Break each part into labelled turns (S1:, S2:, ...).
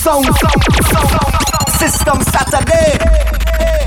S1: sound, system Saturday.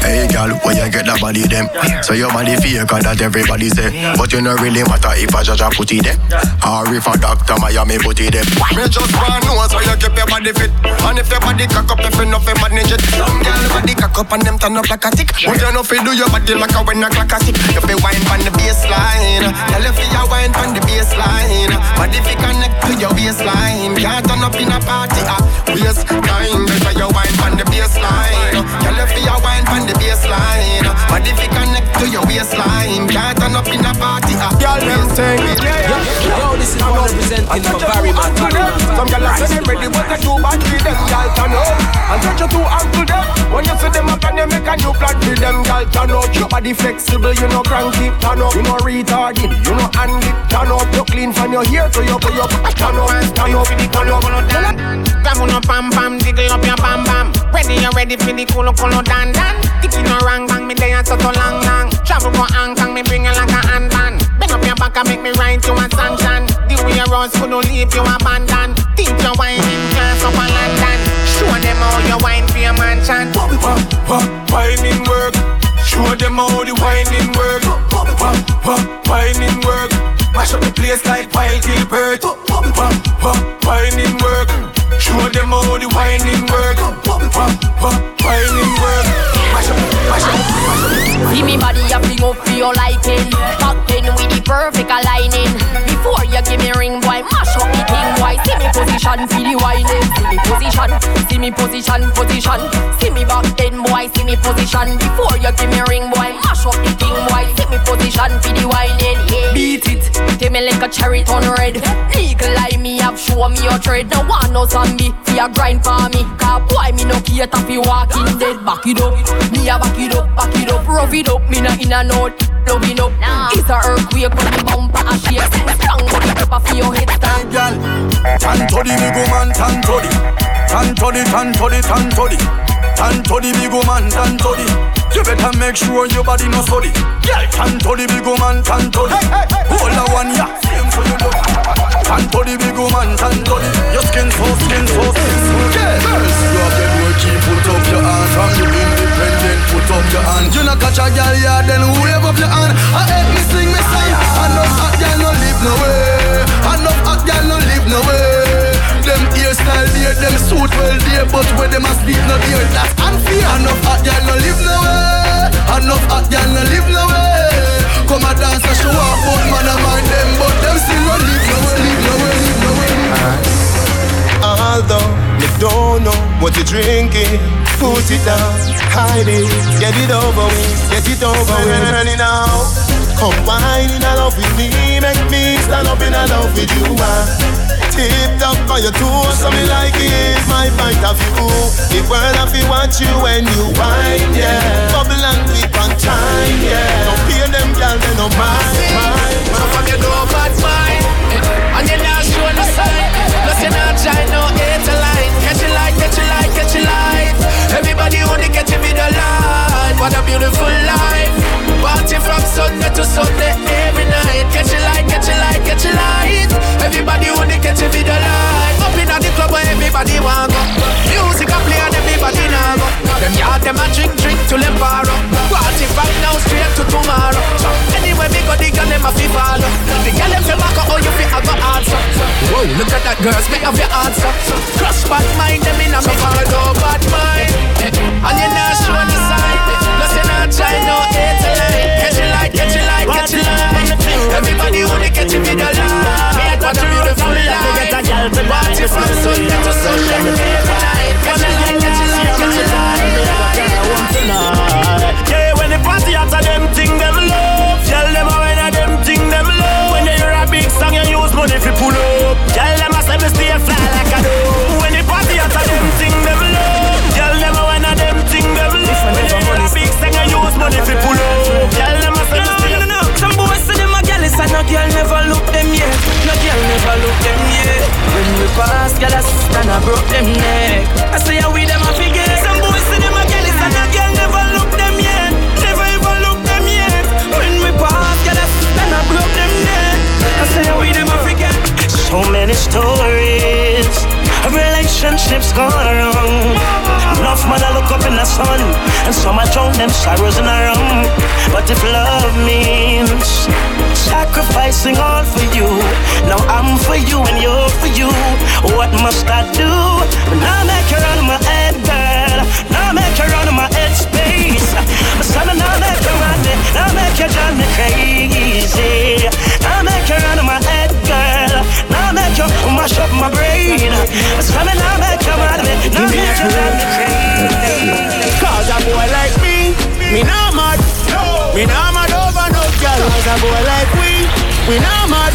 S2: Hey girl, where you get that body them? So your body fake that everybody say. But you know really matter if I judge a put it there Or if a doctor Miami put it there Me just want know so you keep your body fit. And if your body cock up, if you know fi manage it Some girl body cock up and them turn up like a tick. But you know fi do your body like a when a clock a tick? You fi wine on the baseline. If you wine on the baseline. Body fi connect to your waistline. Can't turn up in a party, ah Waistline, better you wine on the baseline. If you wine on the the baseline. But if you connect to your waistline, can't turn up in a party. Uh, girl, them sing.
S3: Yo, this is one representing for Barry Mattic.
S1: Some girl say them ready, but they too bad for them. Girl, turn up and touch you to them. When you see them up and they make a new plan for them. Girl, turn up. Your body flexible, you know cranky. Turn up. You know retarded, you know handy. Turn up. You clean from your hair to your your. Turn up, turn up, turn up.
S4: Come Ready, you for the cool, cool, dan dan. Tiki no rang bang, me there so long long. Travel go Hong Kong, me bring you like a handband. Bend up your back and make me ride to a sanction. The way you run, could don't leave you abandoned. Think you're whining class up in London. Show them how you wine for your mansion.
S5: Pop, pop, whining work. Show them how the whining work. Pop, pop, whining work. Mash up the place like wild Gilbert. Bobby pop, pop, whining work. Show them how the whining work. Bobby pop, pop, whining work.
S6: See me body fling up for your liking Back then with the perfect aligning give me ring boy Mash up. The king boy See me position feel the whining See me position. See me position position. See me back then boy See me position. Before you give me ring boy Mash up. The king boy See me position feel the whining yeah. Beat it. Take me like a cherry turn red. Legal eye me have show me your trade No one no zombie Fi a grind for me. Cause boy me no cater fi walking dead. Back it up Me a back it up Back it up. Rough it up Me not in a note Loving up. Nah. It's a earthquake When the bumper a shake Strong body pepper for your head. Stand
S5: Girl. Tan to the big woman Tan to the Tan to the Tan to Tan to Tan to big woman Tan to You better make sure your body no study Girl Tan to the big woman Tan to the Hold the one yeah. Same for you love Tan to big woman Tan to Your skin skin so Hand. You not catch a girl yeah Then wave up your hand? I hate me sing me song. Know hot girl no live no way. Know hot girl no live no way. Them hairstyle there Them suit well there But where them a sleep no there That's unfair. Enough hot girl no live no way. Enough hot girl no live no way. Come a dance and show off But man a mind them But them still no live no way Live no way Live no way.
S7: Although you don't know what you're drinking Put it down, hide it, get it over with, get it over with. Ready now, come wine in love with me, make me stand up in love with you, man. Tip top on your toes, so me like it, my point of view. The world of you watch you when you wine, yeah. Bubble and whip on time, yeah. Don't pay them, girl, they no mind, mind.
S4: So fuck you do bad mind, everybody want go. Music a play and everybody now go. Them yard them a drink drink till them bar up. Party from now straight to tomorrow. Anyway me go the girl them a fi follow. The girl them say back oh you fi a answer. Whoa look at that girls me have your answer. Crush bad mind them in a me follow oh, bad mind. Eh, and you not show the sign Plus you not try no hate line Catch it like, catch it like, catch it like Everybody wanna catch it with a lie from Sunday to Sunday. Every night
S5: Yeah, when the party after them thing them love. Tell them how when them thing them love. When hear a big song you use money fi pull up. Tell them I say me stay fly like a dove. When the party after them thing them love. Tell them how when them thing them love. When hear a big song you use money fi pull up. Tell them I say me stay.
S3: Some boys say them a gal is and no girl never look them yet No girl never look them yet Pass, gal a stand and broke them neck. I say how we them a forget Some boys say them a gal and no girl never look them yet. Never ever look them yet. When we pass, gal a stand and broke them neck. I say how we them a forget
S8: So many stories of relationships gone wrong a sun, and some I drown them sorrows in a rum. But if love means sacrificing all for you, now I'm for you and you're for you. What must I do? Now make you run my head, girl. Now make you run my head space. Son, now make you run me, now make you drive me crazy.
S9: We, not mad.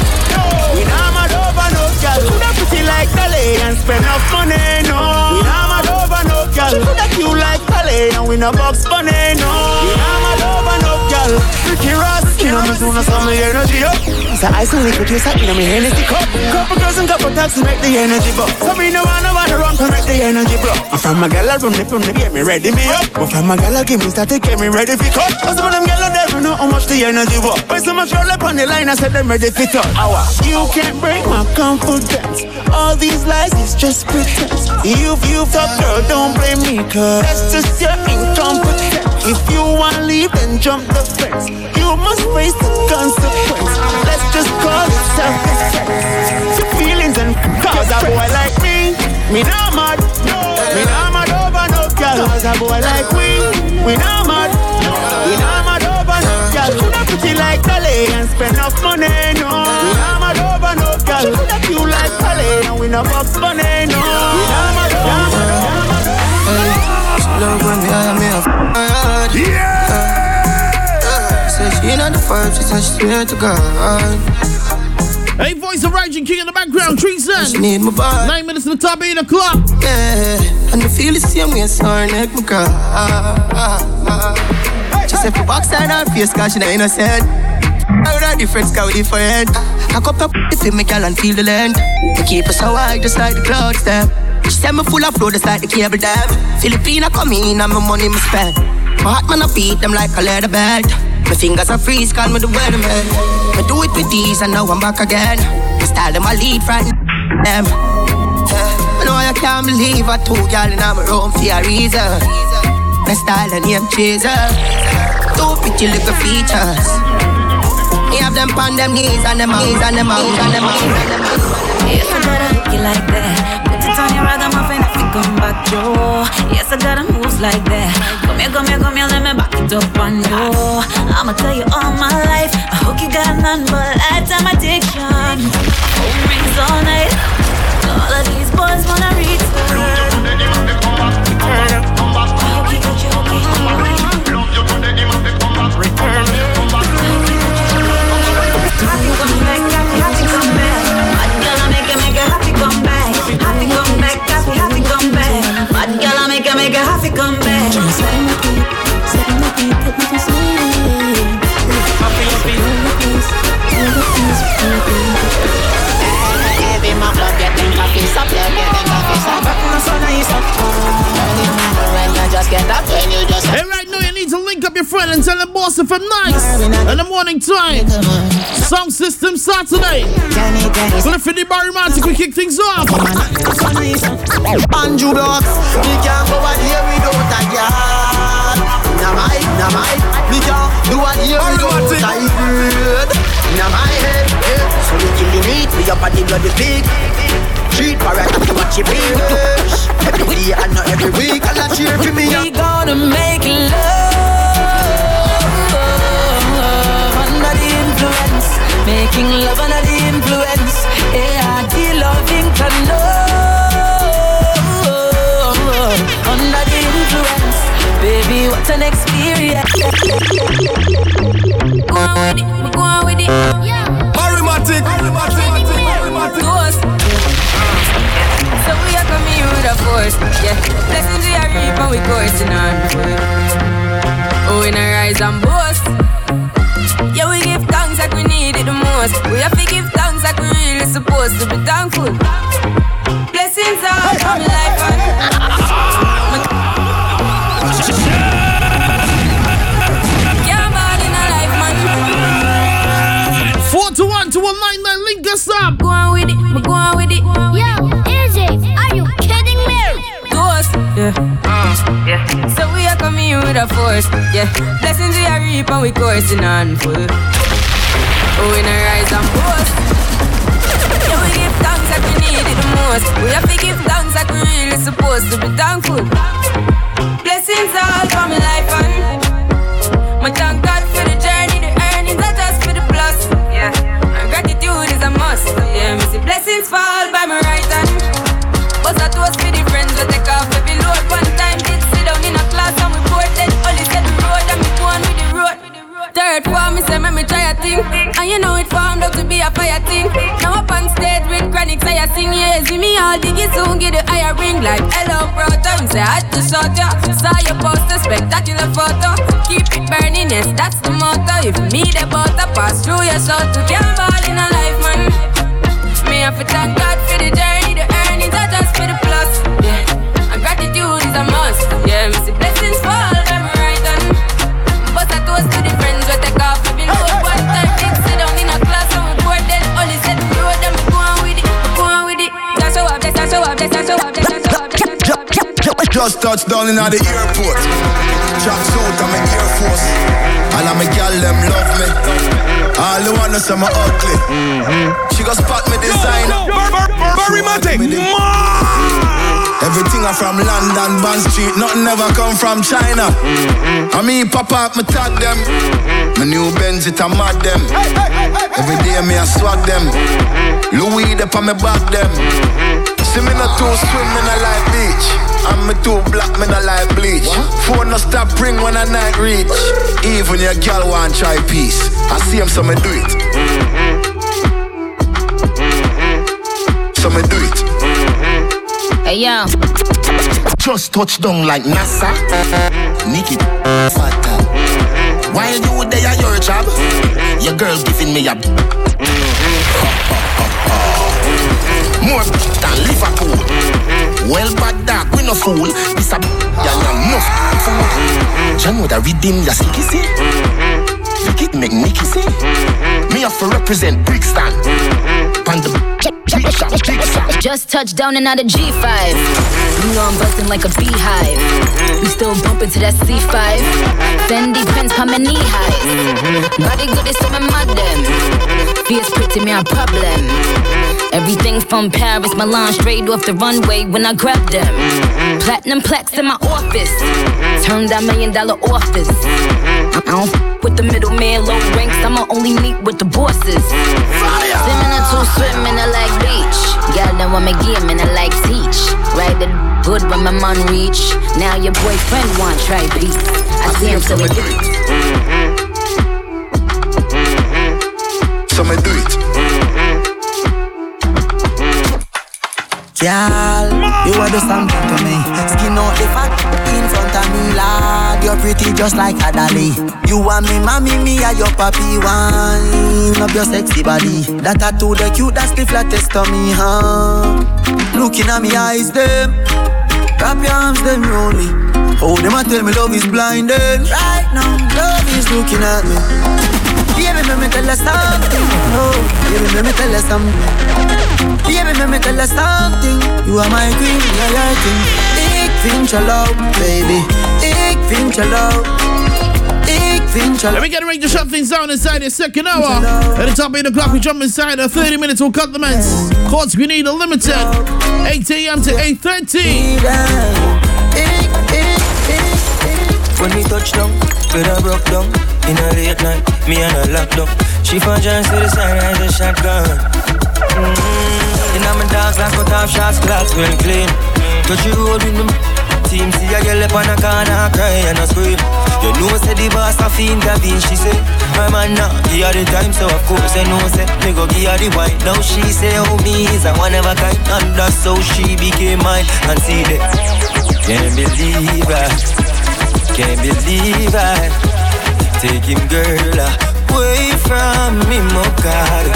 S9: We not mad over no girl. She Coulda pretty like Dolly and spend enough money, no. We not mad over no girl. She coulda cute like Dolly and we no box money, no. We not mad over no girl. Ricky Ross, Oh. you know me soon as some energy up. So I still liquid juice, you know me Hennessy cup. Couple girls and couple taxi make the energy buck. So me no want nobody run to make the energy block. I'm from a gal run the from the get me ready me up. But from a gal give me start to get me ready for cut. Cause some of them gal never know how much the energy was. But so much roll up on the line, I said them ready for. Hour. You can't break my confidence. All these lies is just pretense. If you fuck girl, don't blame me, cause that's just your incompetence. If you wanna leave, then jump the fence. You must face the consequence. Let's just call it self-defense. Feelings and cause a boy like me, me not mad. No, me not mad over no girl. Cause a boy like we, we not mad. We not mad over no girl. Coulda pretty like Dolly and spend enough money, no. We not mad over no girl. She coulda cute like Dolly and we no box money, no. We not mad over no
S10: She love when me hire me a f***ing Yeah. Say she not the five, she said she swear to God.
S11: Hey, voice of Raging King in the background, Treason.
S10: She need my body.
S11: Nine minutes to the top, eight o'clock.
S10: Yeah, and I feel the same way, so her neck me cry. She said, for box her her face, cause she not innocent. I would have different with different. I cup up if you make and feel the length. I keep her so high, just like the clouds, them. She said me full of flow, just like the cable dam. Filipina come in and my money me spend. My heart man I beat them like a leather belt. My fingers are freeze, call me the weatherman. Me do it with these and now I'm back again. My style them I lead frighten them. I know I can't believe I two girl in my room for a reason. My style and name chaser. Two pretty little features. Me have them on them knees and them knees and them knees and them knees.
S12: Yes, I gotta hook you like that. On your rhythm, I finna fi come back, yo. Yes, I gotta moves like that. Come here, come here, come here, let me back it up and yo. I'ma tell you all my life. I hook you got none but lifetime addiction. Phone rings all night. All of these boys wanna return. Return. Hooky, hooky, hooky. Return. Happy come back, happy, happy come back. Bad girl, I make it, make it happy come back. Come back, happy, happy come back. Bad girl, I make it, make it happy come back.
S11: Your friend and tell them boss from nice in the morning time. Sound system Saturday. Cliffy D Barry Mattic we kick things off.
S9: Banjo block, we can't go out here without a yard. Nah my, nah my, we can't do a here without a bird. Nah my head, eh. so we kill the meat, we up at the bloody pig. Treat parrot to watch it fish. Every day and not every week, I'll cheer for me.
S12: We gonna make love influence, making love under the influence. Yeah, the loving can under the influence. Baby, what an experience. Go on with it, go on with it. Yeah.
S5: Mathematic,
S12: Ghost. So we are coming here with a force, yeah. Blessings we are reap and we coursing on. Oh, we not rise and boast. Need it the most. We have to give thanks like we really supposed to be thankful. Blessings all from life and Yeah, man, in a life, man.
S11: 4 to 1 to 199, link us up.
S12: Go on with it, go on with it.
S13: Yo, Izzy, are you kidding me?
S12: Ghost,
S13: yeah. Ah. yeah. So we are coming with a force, yeah. Blessings we are reap and we coursing on full. Oh, we not rise and boast. Yeah, we give thanks like we need it the most. We have to give thanks like we really supposed to be thankful. Thing. And you know it formed up to be a fire thing. Now up on stage with chronic, say I sing, yeah. See me all diggy soon, get the higher ring. Like, hello, bro, time say, I had to shot ya. Saw your poster, spectacular photo. Keep it burning, yes, that's the motto. If me the butter pass through your soul to get ball in a life, man. Me have to thank God for the journey, the earnings are just for the plus. Yeah, and gratitude is a must. Yeah, me
S2: Just touched down in the airport. Tracks out, I'm in Air Force. All of my gal them love me. All the wanna say me ugly. She go spot me designer.
S14: Barry Mattic,
S2: Everything I from London, Bond Street, nothing ever come from China. I mean, pop up, me tag them. My new Benz, it a mad them. Every day me I swag them. Louis, they on me back them. See me not too swim, me not like beach. Too black, me not like bleach. Phone no stop ring when I night reach. Even your girl want try peace. I see him, so me do it. Mm-hmm. So me do it.
S15: Hey yo,
S2: Just touch down like NASA. Nikki Fata. While you there at your job, your girl giving me a more than Liverpool. Well, dog, we no fool. This a ya enough fool. Mm-hmm. John would I redeem your sticky see? Make mm-hmm. it make Nicky see. Mm-hmm. Me have to represent Brixton. Pan
S15: just touched down and out of G5. You know I'm busting like a beehive. We still bumping to that C5. Fendi pens pa my knee high. Body good is some mad them. Fierce pretty me a problem. Everything from Paris, Milan, straight off the runway when I grab them. Platinum plaques in my office. Turn that million dollar office. I don't f- with the middleman, low ranks. I'ma only meet with the bosses. Swimming to swimming, I like beach. Girl, then want me game and I like teach. Ride the good when my man reach. Now your boyfriend want try beat. I see him so we do it.
S2: So me do it.
S16: Girl, you are the something to me. Skin out the fat in front of me, lad. You're pretty just like a dolly. You want me, mommy, me, are your papi. Wine up your sexy body. That tattoo, the cute, that's the flattest to me, huh? Looking at me eyes, them. Wrap your arms, them round me. Oh, them a tell me love is blinded. Right now, love is looking at me. Baby, let me tell you something. Oh, baby, let me tell you something. Baby, let me tell you something. You are my queen, you're your king. Ik vind je leuk, baby. Ik vind je leuk. Ik vind je
S11: Let
S16: leuk.
S11: me get ready to shut things down inside the second hour. At the top of the clock, we jump inside. Uh, 30 minutes will cut the mess. Chords Grenade Limited. 8 a.m. to 8.30.
S17: When we touch down, with her broke down In a late night, me and a locked down She found just to the sunrise, a shotgun mm-hmm. Cut off shots, clocks well clean. Touch you road with me. Team see a girl up on a corner, cry and a scream. You know say the boss a fiend intervene, she say My man now, give her the time, so of course I know say Me go give her the wine, now she say oh me is a one of a kind. And that's how she became mine, and see that. Can't believe I can't believe I take him girl away from me, my God.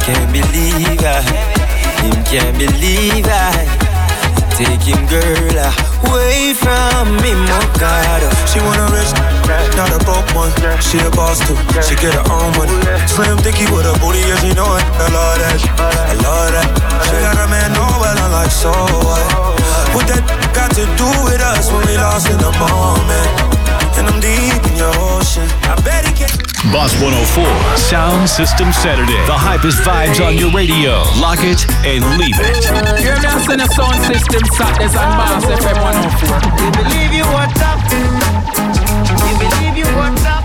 S17: Can't believe I, can't believe I him girl away from me, my God.
S18: She wanna rich, not a broke one. She a boss too, she get her own money. Slim dicky with a booty, yeah, she know it. I love that, I love that. She got a man, know well, I'm like, so what? What that got to do with us when we lost in the moment, and I'm deep in your ocean. I bet it can.
S19: Boss 104, Sound System Saturday. The hypest vibes on your radio. Lock it and leave it.
S4: You're dancing a sound system Saturdays on Boss FM 104.
S16: You believe you what up? You believe you what up?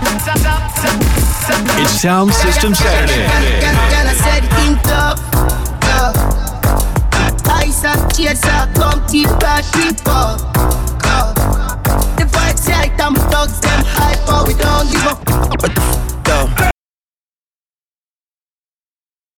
S19: It's Sound System Saturday.
S10: Girl, girl, I said him tough, tough. Ice and shades are come keep that keep up like them thugs, them hype, but we don't give a.